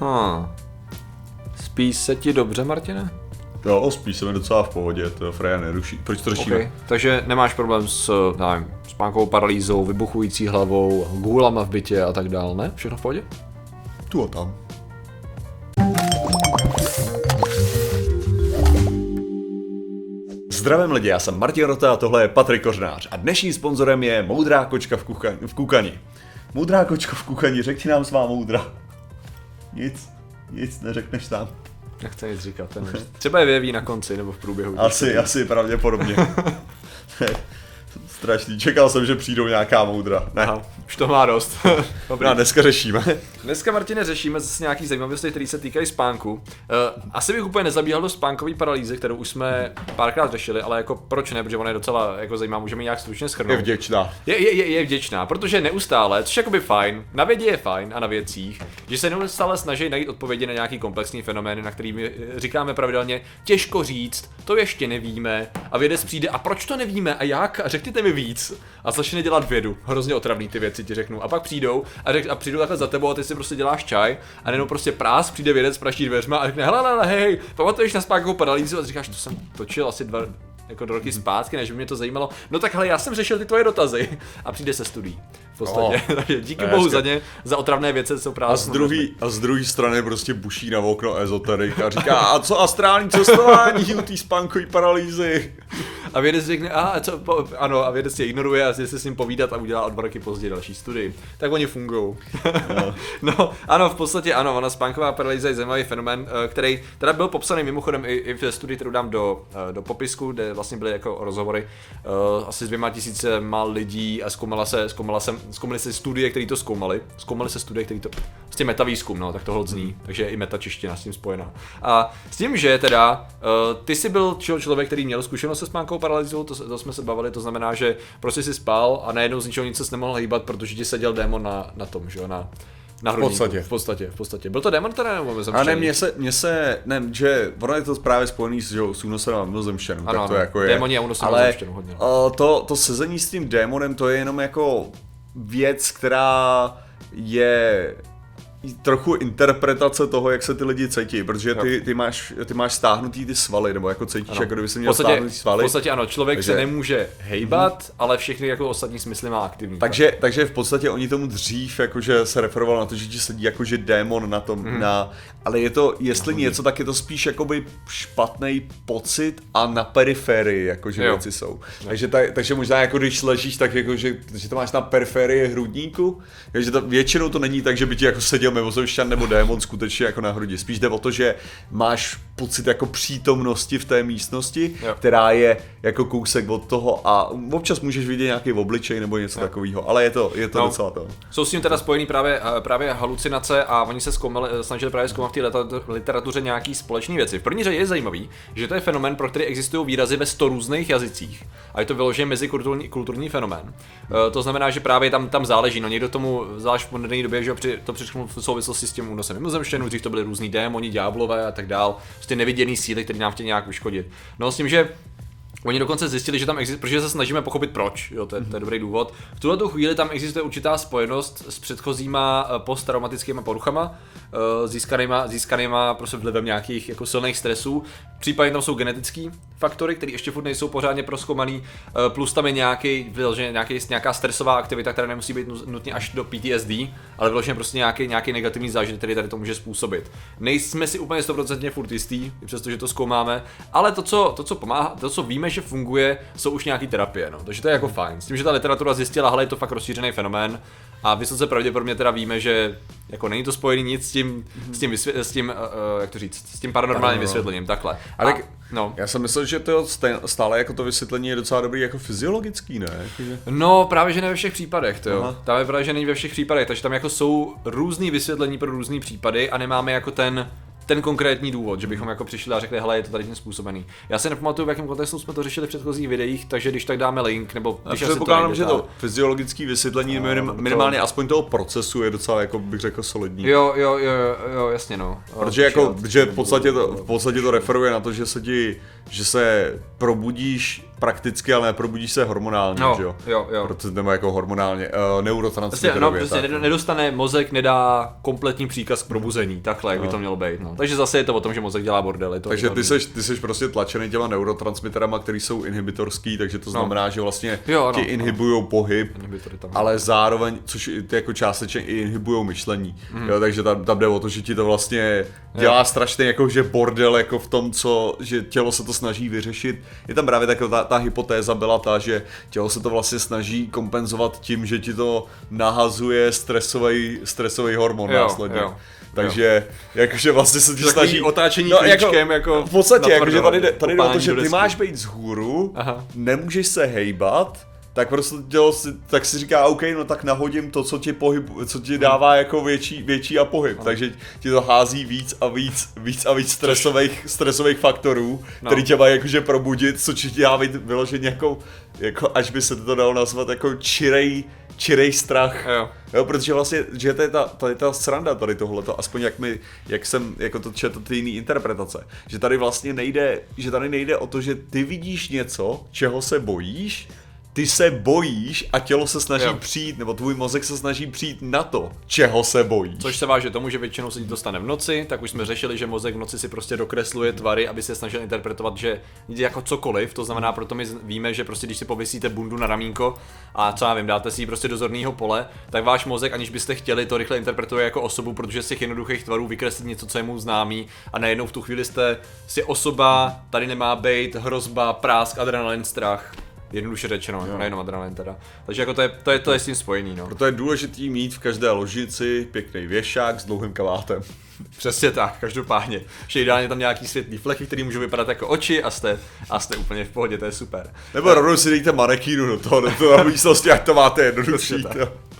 Hm. Spíš se ti dobře, Martine? Jo, spíš se mi docela v pohodě, to Freja neruší. Proč to řešíme? Okay. Takže nemáš problém s, nevím, spánkovou paralýzou, vybuchující hlavou, gůlama v bytě a tak dále, ne? Všechno v pohodě? Tu a tam. Zdravím lidi, já jsem Martin Rota a tohle je Patrik Kořnář a dnešním sponzorem je Moudrá kočka v, kuka- v Kukani. Moudrá kočka v Kukani, řekni nám svá moudra. Nic, nic neřekneš tam. Nechci nic říkat, ten Třeba je vyjeví na konci nebo v průběhu. Asi, asi pravděpodobně. Strašný, čekal jsem, že přijdou nějaká moudra. Ne. Aha, už to má dost. Dobrá, dneska řešíme. Dneska, Martine, řešíme zase nějaký zajímavosti, které se týkají spánku. Uh, asi bych úplně nezabíhal do spánkové paralýzy, kterou už jsme párkrát řešili, ale jako proč ne, protože ona je docela jako zajímavá, můžeme nějak stručně schrnout. Je vděčná. Je, je, je, je vděčná, protože neustále, což je jakoby fajn, na vědě je fajn a na věcích, že se neustále snaží najít odpovědi na nějaký komplexní fenomény, na který my eh, říkáme pravidelně, těžko říct, to ještě nevíme a vědec přijde a proč to nevíme a jak a řekněte mi víc a začne dělat vědu. Hrozně otravný ty věci ti řeknu. A pak přijdou a, řek, a přijdou takhle za tebou a ty si prostě děláš čaj a jenom prostě prás, přijde vědec, praští dveřma a řekne, hele, hele, hej, pamatuješ na spánkovou paralýzu a říkáš, to jsem točil asi dva, jako do roky zpátky, než by mě to zajímalo. No tak hele, já jsem řešil ty tvoje dotazy a přijde se studií. V podstatě. Oh. Takže díky ne, bohu za ně, za otravné věci jsou právě. A z druhý, a z druhé strany prostě buší na okno ezoterik a říká, a co astrální cestování u té spánkové paralýzy? A vědec řekne, a co, po, ano, a vědec je ignoruje a se s ním povídat a udělá o dva roky později další studii. Tak oni fungují. No. no. ano, v podstatě ano, ona spánková paralýza je zajímavý fenomén, eh, který teda byl popsaný mimochodem i, i v studii, kterou dám do, eh, do popisku, kde vlastně byly jako rozhovory uh, asi s dvěma tisíce mal lidí a zkoumala se, zkoumala se, zkoumali se studie, které to zkoumali. Zkoumali se studie, které to, prostě metavýzkum, no, tak to zní, takže je i metačeština s tím spojená. A s tím, že teda, uh, ty jsi byl člověk, který měl zkušenost se spánkovou paralýzou, to, to jsme se bavili, to znamená, že prostě si spal a najednou z ničeho nic se nemohl hýbat, protože ti seděl démon na, na tom, že jo, na, na hrudníku. V podstatě. V podstatě, v podstatě. Byl to démon teda nebo A ne, mně se, mně se, ne, že ono je to právě spojený s, že, s únosem a mimozemštěnou, tak to jako je. Démoni a únosem ale hodně. Uh, to, to sezení s tím démonem, to je jenom jako věc, která je trochu interpretace toho, jak se ty lidi cítí, protože ty, ty, máš, ty máš stáhnutý ty svaly, nebo jako cítíš, ano. jako kdyby si měl podstatě, stáhnutý svaly. V podstatě ano, člověk takže, se nemůže hejbat, mm-hmm. ale všechny jako ostatní smysly má aktivní. Takže, tak. takže v podstatě oni tomu dřív jakože se referoval na to, že ti sedí jakože démon na tom, mm-hmm. na, ale je to, jestli no, něco, tak je to spíš jakoby špatný pocit a na periferii, jakože jo. věci jsou. Takže, ta, takže možná jako když ležíš, tak jako, že, že to máš na periferii hrudníku, takže to, většinou to není tak, že by ti jako seděl mimozemšťan nebo démon skutečně jako na hrudi. Spíš jde o to, že máš pocit jako přítomnosti v té místnosti, jo. která je jako kousek od toho a občas můžeš vidět nějaký obličej nebo něco jo. takového, ale je to, je to no. docela to. Jsou s tím teda spojený právě, eh, právě halucinace a oni se zkoumali, eh, snažili právě zkoumat v té literatuře nějaký společné věci. V první řadě je zajímavý, že to je fenomén, pro který existují výrazy ve 100 různých jazycích a je to vyloženě mezikulturní kulturní fenomén. E, to znamená, že právě tam, tam záleží, no někdo tomu, zvlášť v moderní době, že při, to přišlo v souvislosti s tím únosem mimozemštěnů, dřív to byly různý démoni, ďáblové a tak dál, prostě neviděný síly, které nám chtějí nějak uškodit. No s tím, že Oni dokonce zjistili, že tam existuje, protože se snažíme pochopit proč, jo, to je, to je dobrý důvod. V tuhle chvíli tam existuje určitá spojenost s předchozíma eh, posttraumatickými poruchama, eh, získanýma, získanýma prostě vlivem nějakých jako silných stresů. Případně tam jsou genetické faktory, které ještě furt nejsou pořádně proskoumaný, eh, plus tam je nějaký, vyloženě nějaký, nějaká stresová aktivita, která nemusí být nutně až do PTSD, ale vyloženě prostě nějaký, nějaký negativní zážitek, který tady to může způsobit. Nejsme si úplně 100% furt jistý, přestože to zkoumáme, ale to, co, to, co pomáhá, to, co víme, že funguje, jsou už nějaký terapie, no. takže to je jako fajn. S tím, že ta literatura zjistila, hele, je to fakt rozšířený fenomén a vysoce pravděpodobně teda víme, že jako není to spojený nic s tím, mm-hmm. s tím, vysvě- s tím uh, jak to říct, s tím paranormálním vysvětlením, takhle. Ale a, no. já jsem myslel, že to stále jako to vysvětlení je docela dobrý jako fyziologický, ne? No, právě že ne ve všech případech, to jo. Tam je právě, že není ve všech případech, takže tam jako jsou různý vysvětlení pro různý případy a nemáme jako ten ten konkrétní důvod, že bychom jako přišli a řekli, hele, je to tady tím způsobený. Já si nepamatuju, v jakém kontextu jsme to řešili v předchozích videích, takže když tak dáme link, nebo když to Předpokládám, že to fyziologické vysvětlení minim, to- minimálně aspoň toho procesu je docela, jako bych řekl, solidní. Jo, jo, jo, jo, jo, jasně no. Protože jako, že v podstatě, to, v podstatě to referuje na to, že se ti, že se probudíš prakticky, ale neprobudíš se hormonálně, No, že jo? jo, jo. Protože, nebo jako hormonálně, uh, Prostě, no, neurotransmiterově. prostě tak. ned- nedostane mozek, nedá kompletní příkaz k probuzení, takhle, jak by to mělo být. No. Takže zase je to o tom, že mozek dělá bordel. Je to, Takže ty seš, ty seš prostě tlačený těma neurotransmiterama, který jsou inhibitorský, takže to znamená, že vlastně Jo, no, ti no. inhibují pohyb, Inhibitory tam. ale zároveň, což ty jako částečně i inhibují myšlení. Mhm. Jo, takže tam, tam jde o to, že ti to vlastně dělá strašný jako, že bordel jako v tom, co, že tělo se to snaží vyřešit. Je tam právě taková ta, ta hypotéza byla ta, že tělo se to vlastně snaží kompenzovat tím, že ti to nahazuje stresový, stresový hormon Jo, následně. jo. Takže jakože vlastně se ti Takový snaží... otáčení klíčkem jako V podstatě, jakože tady, jde- tady jde o to, že ty máš být vzhůru, Aha. nemůžeš se hejbat, tak prostě tělo si, tak si říká, OK, no tak nahodím to, co ti, pohyb, co ti dává jako větší, větší a pohyb, takže ti to hází víc a víc, víc a víc stresových, stresových faktorů, No. který tě mají jakože probudit, co ti dá vyloženě jako, jako, až by se to dalo nazvat, jako čirej, čirej strach. Jo. Jo, protože vlastně, že to je ta, je ta sranda tady tohleto, aspoň jak mi, jak jsem jako to četl ty jiný interpretace, že tady vlastně nejde, že tady nejde o to, že ty vidíš něco, čeho se bojíš, ty se bojíš a tělo se snaží Jo. přijít, nebo tvůj mozek se snaží přijít na to, čeho se bojíš. Což se váže tomu, že většinou se ti to stane v noci, tak už jsme řešili, že mozek v noci si prostě dokresluje tvary, aby se snažil interpretovat, že jde jako cokoliv, to znamená, proto my víme, že prostě když si pověsíte bundu na ramínko a co já vím, dáte si ji prostě do zorného pole, tak váš mozek, aniž byste chtěli, to rychle interpretuje jako osobu, protože z těch jednoduchých tvarů vykreslit něco, co je mu známý a najednou v tu chvíli jste si osoba, tady nemá být, hrozba, prásk, adrenalin, strach. Jednoduše řečeno, jako nejenom adrenalin teda. Takže jako to je, to je, to je s tím spojený, no. Proto je důležitý mít v každé ložici pěkný věšák s dlouhým kavátem. Přesně tak, každopádně. Že ideálně tam nějaký světlý flechy, který můžou vypadat jako oči a jste, a jste úplně v pohodě, to je super. Nebo rovnou si dejte manekínu do toho, do toho místnosti, jak to máte jednodušší.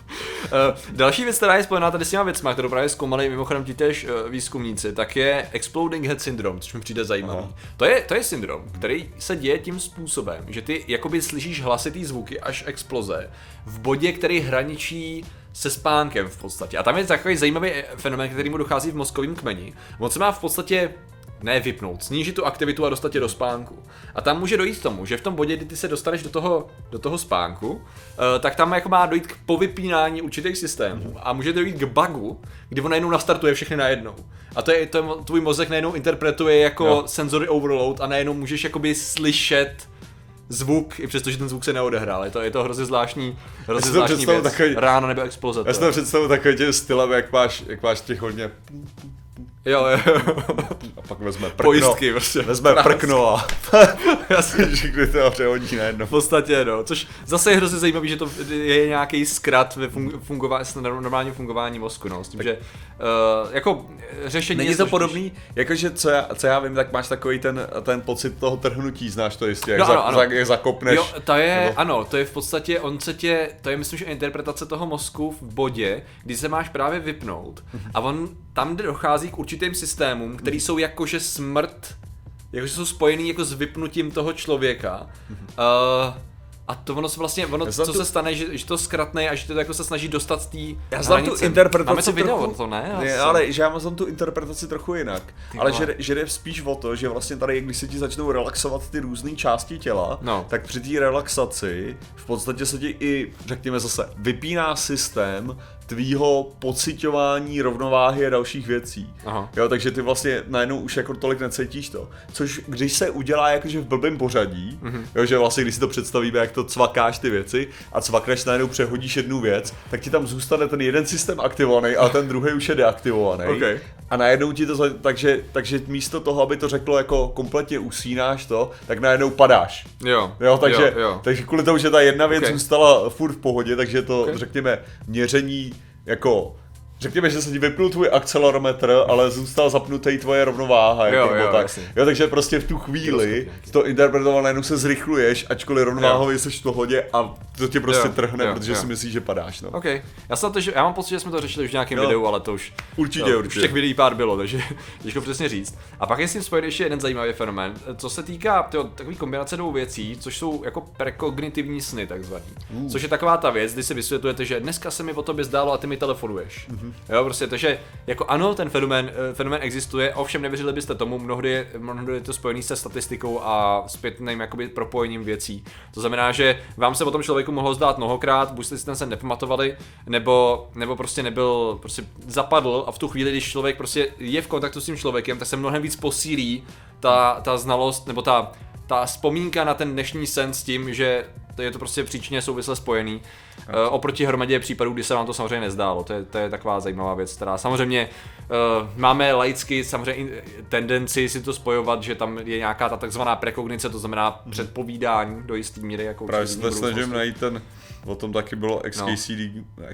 Uh, další věc, která je spojená tady s těma věcma, kterou právě zkoumali mimochodem ti tež uh, výzkumníci, tak je Exploding Head Syndrome, což mi přijde zajímavý. Aha. To je, to je syndrom, který se děje tím způsobem, že ty jakoby slyšíš hlasitý zvuky až exploze v bodě, který hraničí se spánkem v podstatě. A tam je takový zajímavý eh, fenomén, který mu dochází v mozkovém kmeni. On se má v podstatě ne vypnout, snížit tu aktivitu a dostat tě do spánku. A tam může dojít k tomu, že v tom bodě, kdy ty se dostaneš do toho, do toho spánku, eh, tak tam jako má dojít k povypínání určitých systémů a může dojít k bugu, kdy on najednou nastartuje všechny najednou. A to je, to je tvůj mozek najednou interpretuje jako Jo. sensory overload a najednou můžeš jakoby slyšet zvuk, i přesto, že ten zvuk se neodehrál. Je to, je to hrozně zvláštní, hrozně zvláštní věc. takový- Ráno nebo exploze. Já si je. to představuji takovým tím stylem, jak máš, jak máš těch hodně Jo, jo, a pak vezme prkno. Pojistky prostě. Vezme Krásný. prkno a Jasně. že kdy to přehodí najednou. V podstatě, no. Což zase je hrozně zajímavý, že to je nějaký zkrat ve fun- fungování, normálním fungování mozku, no. S tím, že uh, jako řešení Není je to složitější. podobný, jakože co já, co já vím, tak máš takový ten, ten pocit toho trhnutí, znáš to jistě, jak, No, za, ano, ano. Za, jak zakopneš. Jo, to je, nebo- ano, to je v podstatě, on se tě, to je myslím, že interpretace toho mozku v bodě, kdy se máš právě vypnout a on tam, kde dochází k určitým systémům, který jsou jakože smrt, jakože jsou spojený jako s vypnutím toho člověka. Uh, a to ono se vlastně, ono, co tu- se stane, že, že to zkratne a že to jako se snaží dostat z té Já znám tu interpretaci Máme to video, trochu, to ne? ne ale že já mám tu interpretaci trochu jinak. Ty ale že, že jde spíš o to, že vlastně tady, když se ti začnou relaxovat ty různé části těla, No. tak při té relaxaci v podstatě se ti i, řekněme zase, vypíná systém tvýho pocitování rovnováhy a dalších věcí. Aha. Jo, takže ty vlastně najednou už jako tolik necítíš to. Což když se udělá jakože v blbém pořadí, Mhm. mm-hmm. jo, že vlastně když si to představíme, jak to cvakáš ty věci a cvakneš najednou přehodíš jednu věc, tak ti tam zůstane ten jeden systém aktivovaný a ten druhý už je deaktivovaný. Ok. A najednou ti to, za- takže, takže místo toho, aby to řeklo jako kompletně usínáš to, tak najednou padáš. Jo, Jo, takže, jo, jo. takže kvůli tomu, že ta jedna věc Ok. zůstala furt v pohodě, takže to, Ok. řekněme, měření jako řekněme, že se ti vypnul tvůj akcelerometr, ale zůstal zapnutý tvoje rovnováha. Jo, jo, tak. jasně. jo, takže prostě v tu chvíli to interpretoval, najednou se zrychluješ, ačkoliv rovnováhově jsi v hodě a to tě prostě Jo, trhne, jo, protože jo. si myslíš, že padáš. No. OK. Já, jsem to, že, já mám pocit, že jsme to řešili už v nějakém Jo. videu, ale to už, Určitě, jo, určitě. už těch videí pár bylo, takže těžko přesně říct. A pak je s tím spojený ještě jeden zajímavý fenomén, co se týká tyjo, takový kombinace dvou věcí, což jsou jako prekognitivní sny takzvaný. Uh. Což je taková ta věc, kdy si vysvětlujete, že dneska se mi o tobě zdálo a ty mi telefonuješ. Mhm. Jo, prostě to, že jako ano, ten fenomén, eh, fenomén existuje, ovšem nevěřili byste tomu, mnohdy mnohdy je to spojený se statistikou a zpětným jakoby propojením věcí. To znamená, že vám se o tom člověku mohlo zdát mnohokrát, buď jste sen nepamatovali, nebo, nebo prostě nebyl, prostě zapadl a v tu chvíli, když člověk prostě je v kontaktu s tím člověkem, tak se mnohem víc posílí ta, ta znalost, nebo ta, ta vzpomínka na ten dnešní sen s tím, že je to prostě příčně souvisle spojený. Uh, oproti hromadě případů, kdy se vám to samozřejmě nezdálo. To je, to je taková zajímavá věc, která samozřejmě uh, máme laicky samozřejmě tendenci si to spojovat, že tam je nějaká ta takzvaná prekognice, to znamená předpovídání do jisté míry. Jako Právě se snažím najít ten, o tom taky bylo XKCD,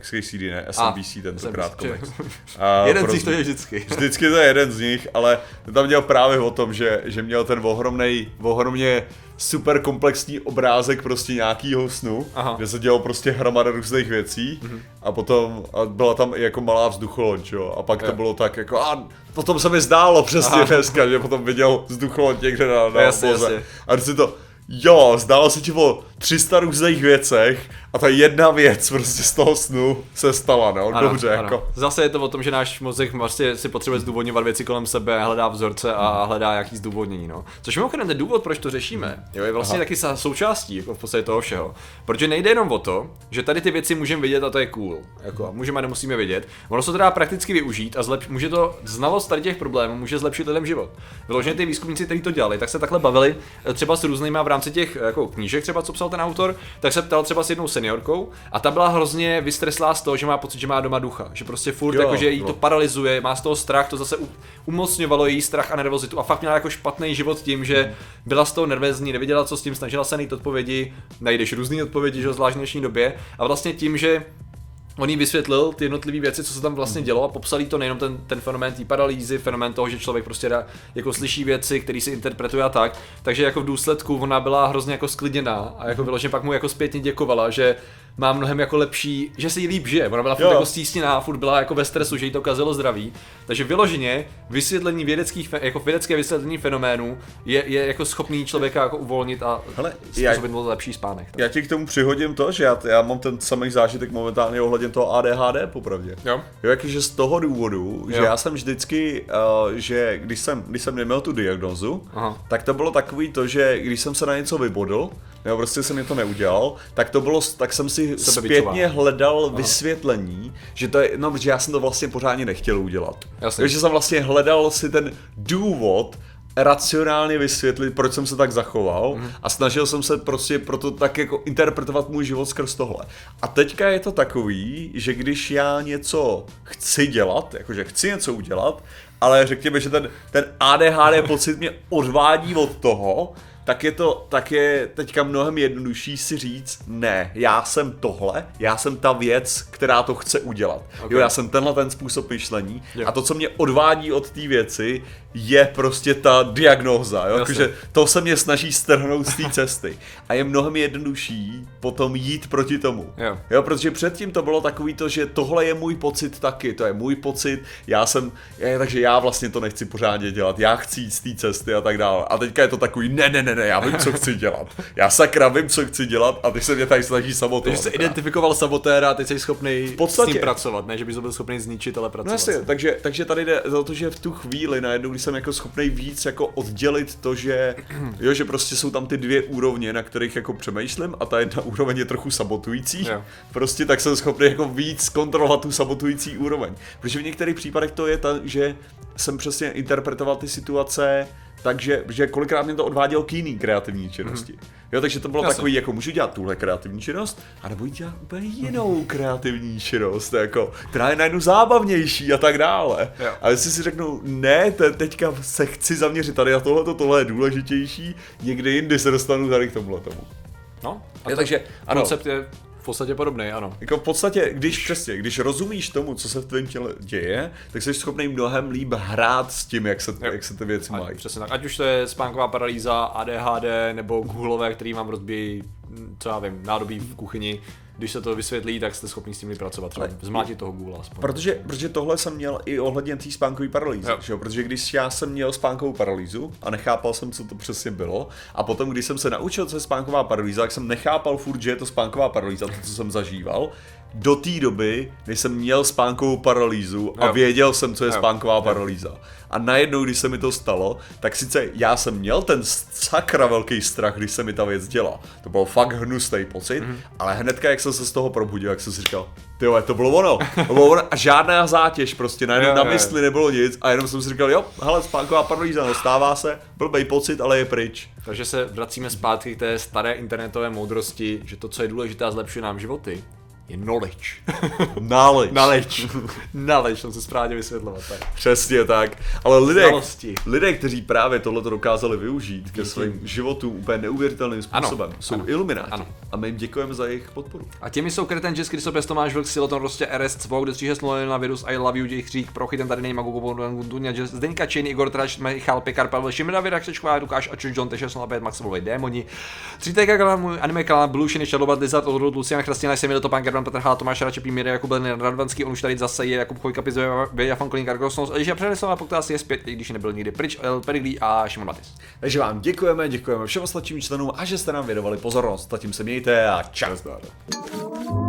XKCD ne, SMBC tentokrát SMBC. komiks. A Jeden z nich to je vždycky. Vždycky to je jeden z nich, ale tam měl právě o tom, že, že měl ten ohromnej, ohromně super komplexní obrázek prostě nějakýho snu, Aha. kde se dělal prostě hromada různých věcí Mhm. a potom a byla tam i jako malá vzducholoď, jo, a pak to Jo. bylo tak jako a potom se mi zdálo přesně Aha. dneska, že potom viděl vzducholoď někde na, na Jasně, jasně. A si to, jo, zdálo se ti o 300 různých věcech a ta jedna věc prostě z toho snu se stala, no, Ano, dobře, ano. jako. Zase je to o tom, že náš mozek vlastně si potřebuje zdůvodňovat věci kolem sebe, hledá vzorce a hledá nějaký zdůvodnění. No. Což mimochodem ten důvod, proč to řešíme, jo, je vlastně Aha. taky součástí jako v podstatě toho všeho. Protože nejde jenom o to, že tady ty věci můžeme vidět a to je cool. Jako, můžeme a nemusíme vidět. Ono se to dá prakticky využít a zlep, může to znalost tady těch problémů může zlepšit lidem život. Vyloženě ty výzkumníci, kteří to dělali, tak se takhle bavili eh, třeba s různýma v rámci těch eh, jako knížek, třeba co psal ten autor, tak se ptal třeba s jednou seniorkou a ta byla hrozně vystreslá z toho, že má pocit, že má doma ducha, že prostě furt Jo, jako, že jí jo. to paralyzuje, má z toho strach, to zase umocňovalo její strach a nervozitu a fakt měla jako špatný život tím, že byla z toho nervózní, nevěděla co s tím, snažila se najít odpovědi, najdeš různé odpovědi, že zvlášť v dnešní době a vlastně tím, že On jí vysvětlil ty jednotlivé věci, co se tam vlastně dělo a popsal to nejenom ten, ten fenomén té paralýzy, fenomén toho, že člověk prostě dá, jako slyší věci, které si interpretuje a tak. Takže jako v důsledku ona byla hrozně jako sklidněná a jako vyloženě pak mu jako zpětně děkovala, že má mnohem jako lepší, že se jí líp žije. Ona byla furt Jo. jako stísněná, furt byla jako ve stresu, že jí to kazilo zdraví. Takže vyloženě vysvětlení vědeckých, jako vědecké vysvětlení fenoménů je, je jako schopný člověka jako uvolnit a Hele, způsobit mu lepší spánek. Já ti k tomu přihodím to, že já, já mám ten samý zážitek momentálně ohledně toho ADHD, popravdě. Jo. Jo, jakože z toho důvodu, že Jo. já jsem vždycky, uh, že když jsem, když jsem neměl tu diagnozu, Aha. tak to bylo takový to, že když jsem se na něco vybodl, nebo prostě jsem mi to neudělal, tak to bylo, tak jsem si Zpětně hledal vysvětlení, že to je, no, protože já jsem to vlastně pořádně nechtěl udělat. Jasně. Takže jsem vlastně hledal si ten důvod, racionálně vysvětlit, proč jsem se tak zachoval Mhm. a snažil jsem se prostě proto tak jako interpretovat můj život skrz tohle. A teďka je to takový, že když já něco chci dělat, jakože chci něco udělat, ale řekněme, že ten, ten ADHD pocit mě odvádí od toho, tak je to, tak je teďka mnohem jednodušší si říct, ne, já jsem tohle, já jsem ta věc, která to chce udělat. Ok. Jo, já jsem tenhle ten způsob myšlení Jo. a to, co mě odvádí od té věci, je prostě ta diagnóza, jo? Jakože to se mě snaží strhnout z té cesty. A je mnohem jednodušší potom jít proti tomu. Jo. jo, protože předtím to bylo takový to, že tohle je můj pocit taky, to je můj pocit, já jsem, je, takže já vlastně to nechci pořádně dělat, já chci jít z té cesty a tak dále. A teďka je to takový, ne, ne, ne, ne, já vím, co chci dělat. Já sakra vím, co chci dělat a ty se mě tady snaží sabotovat. Takže jsi identifikoval sabotéra a teď jsi schopný podstatě. s ním pracovat, ne? Že bys to byl schopný zničit, ale No pracovat. jasně, takže, takže tady jde o to, že v tu chvíli najednou, když jsem jako schopný víc jako oddělit to, že, jo, že prostě jsou tam ty dvě úrovně, na kterých jako přemýšlím a ta jedna úroveň je trochu sabotující, Jo. prostě tak jsem schopný jako víc kontrolovat tu sabotující úroveň. Protože v některých případech to je ta, že jsem přesně interpretoval ty situace takže že kolikrát mě to odvádělo k jiný kreativní činnosti. Mm. Jo, takže to bylo Jasně. takový, jako můžu dělat tuhle kreativní činnost, anebo dělat úplně jinou kreativní činnost, jako, která je najednou zábavnější a tak dále. Jo. A jestli si řeknu, ne, te, teďka se chci zaměřit tady na tohle, tohle je důležitější, někdy jindy se dostanu tady k tomuhle tomu. No, a Jo, to takže, ano. koncept je v podstatě podobný, ano. Jako v podstatě, když přesně, když rozumíš tomu, co se v tvém těle děje, tak jsi schopný mnohem líp hrát s tím, jak se, jak se ty věci mají. přesně tak. Ať už to je spánková paralýza, ADHD nebo Googleové, který mám rozbíjí, co já vím, nádobí v kuchyni. Když se to vysvětlí, tak jste schopni s tím pracovat. Třeba zmlátit toho Google aspoň. Protože, protože tohle jsem měl i ohledně té spánkové paralýzy, Jo. že jo? protože když já jsem měl spánkovou paralýzu a nechápal jsem, co to přesně bylo, a potom, když jsem se naučil, co je spánková paralýza, tak jsem nechápal furt, že je to spánková paralýza, to, co jsem zažíval, do té doby, než jsem měl spánkovou paralýzu a Jo. věděl jsem, co je Jo. spánková paralýza. A najednou, když se mi to stalo, tak sice já jsem měl ten sakra velký strach, když se mi ta věc děla. To byl fakt hnusný pocit, mm-hmm. ale hnedka, jak jsem se z toho probudil, jak jsem si říkal, ty to bylo ono. To bylo ono a žádná zátěž, prostě najednou Jo, na jo, jo. mysli nebylo nic a jenom jsem si říkal, jo, hele, spánková paralýza, no stává se, blbej pocit, ale je pryč. Takže se vracíme zpátky k té staré internetové moudrosti, že to, co je důležité a zlepšuje nám životy, je knowledge. Knowledge. knowledge. knowledge, to se správně vysvětlovat. Tak. Přesně tak. Ale lidé, Znalosti. lidé, kteří právě tohle dokázali využít ke svým životům úplně neuvěřitelným způsobem, jsou ano, ilumináti. ano. A my jim děkujeme za jejich podporu. A těmi jsou Kreten, Jess, Kristopes, Tomáš, Vlk, Siloton, Rostě, RS, Cvok, Destříže, Slonina, Virus, I Love You, Děj Chřík, Prochy, ten tady nejma, Gugu, Dunia, Jess, Zdeňka Čejn, Igor Trač, Michal Pekar, Pavel Šimina, Věra Křečková, Lukáš Ačuš, John Teša, 05, Max Volej, Démoni, 3 kanál, můj anime kanál, Blue Shiny, Shadowbat, Lizard, Odrod, Lucian, Chrastina, Semil, Topan, Gerban, Petr Hál, Tomáš Račepí, Míra, Jakub Belny, Radvanský, on už tady zase je, Jakub Chojka, Pizve, Věja, Fankolín, Kargosnos, Eliša Přenesl a podcast je zpět, i když nebyl nikdy pryč, El Perigli a Šimon Matis. Takže vám děkujeme, děkujeme všem ostatním členům a že jste nám věnovali pozornost. Zatím se mějte a čau. Thank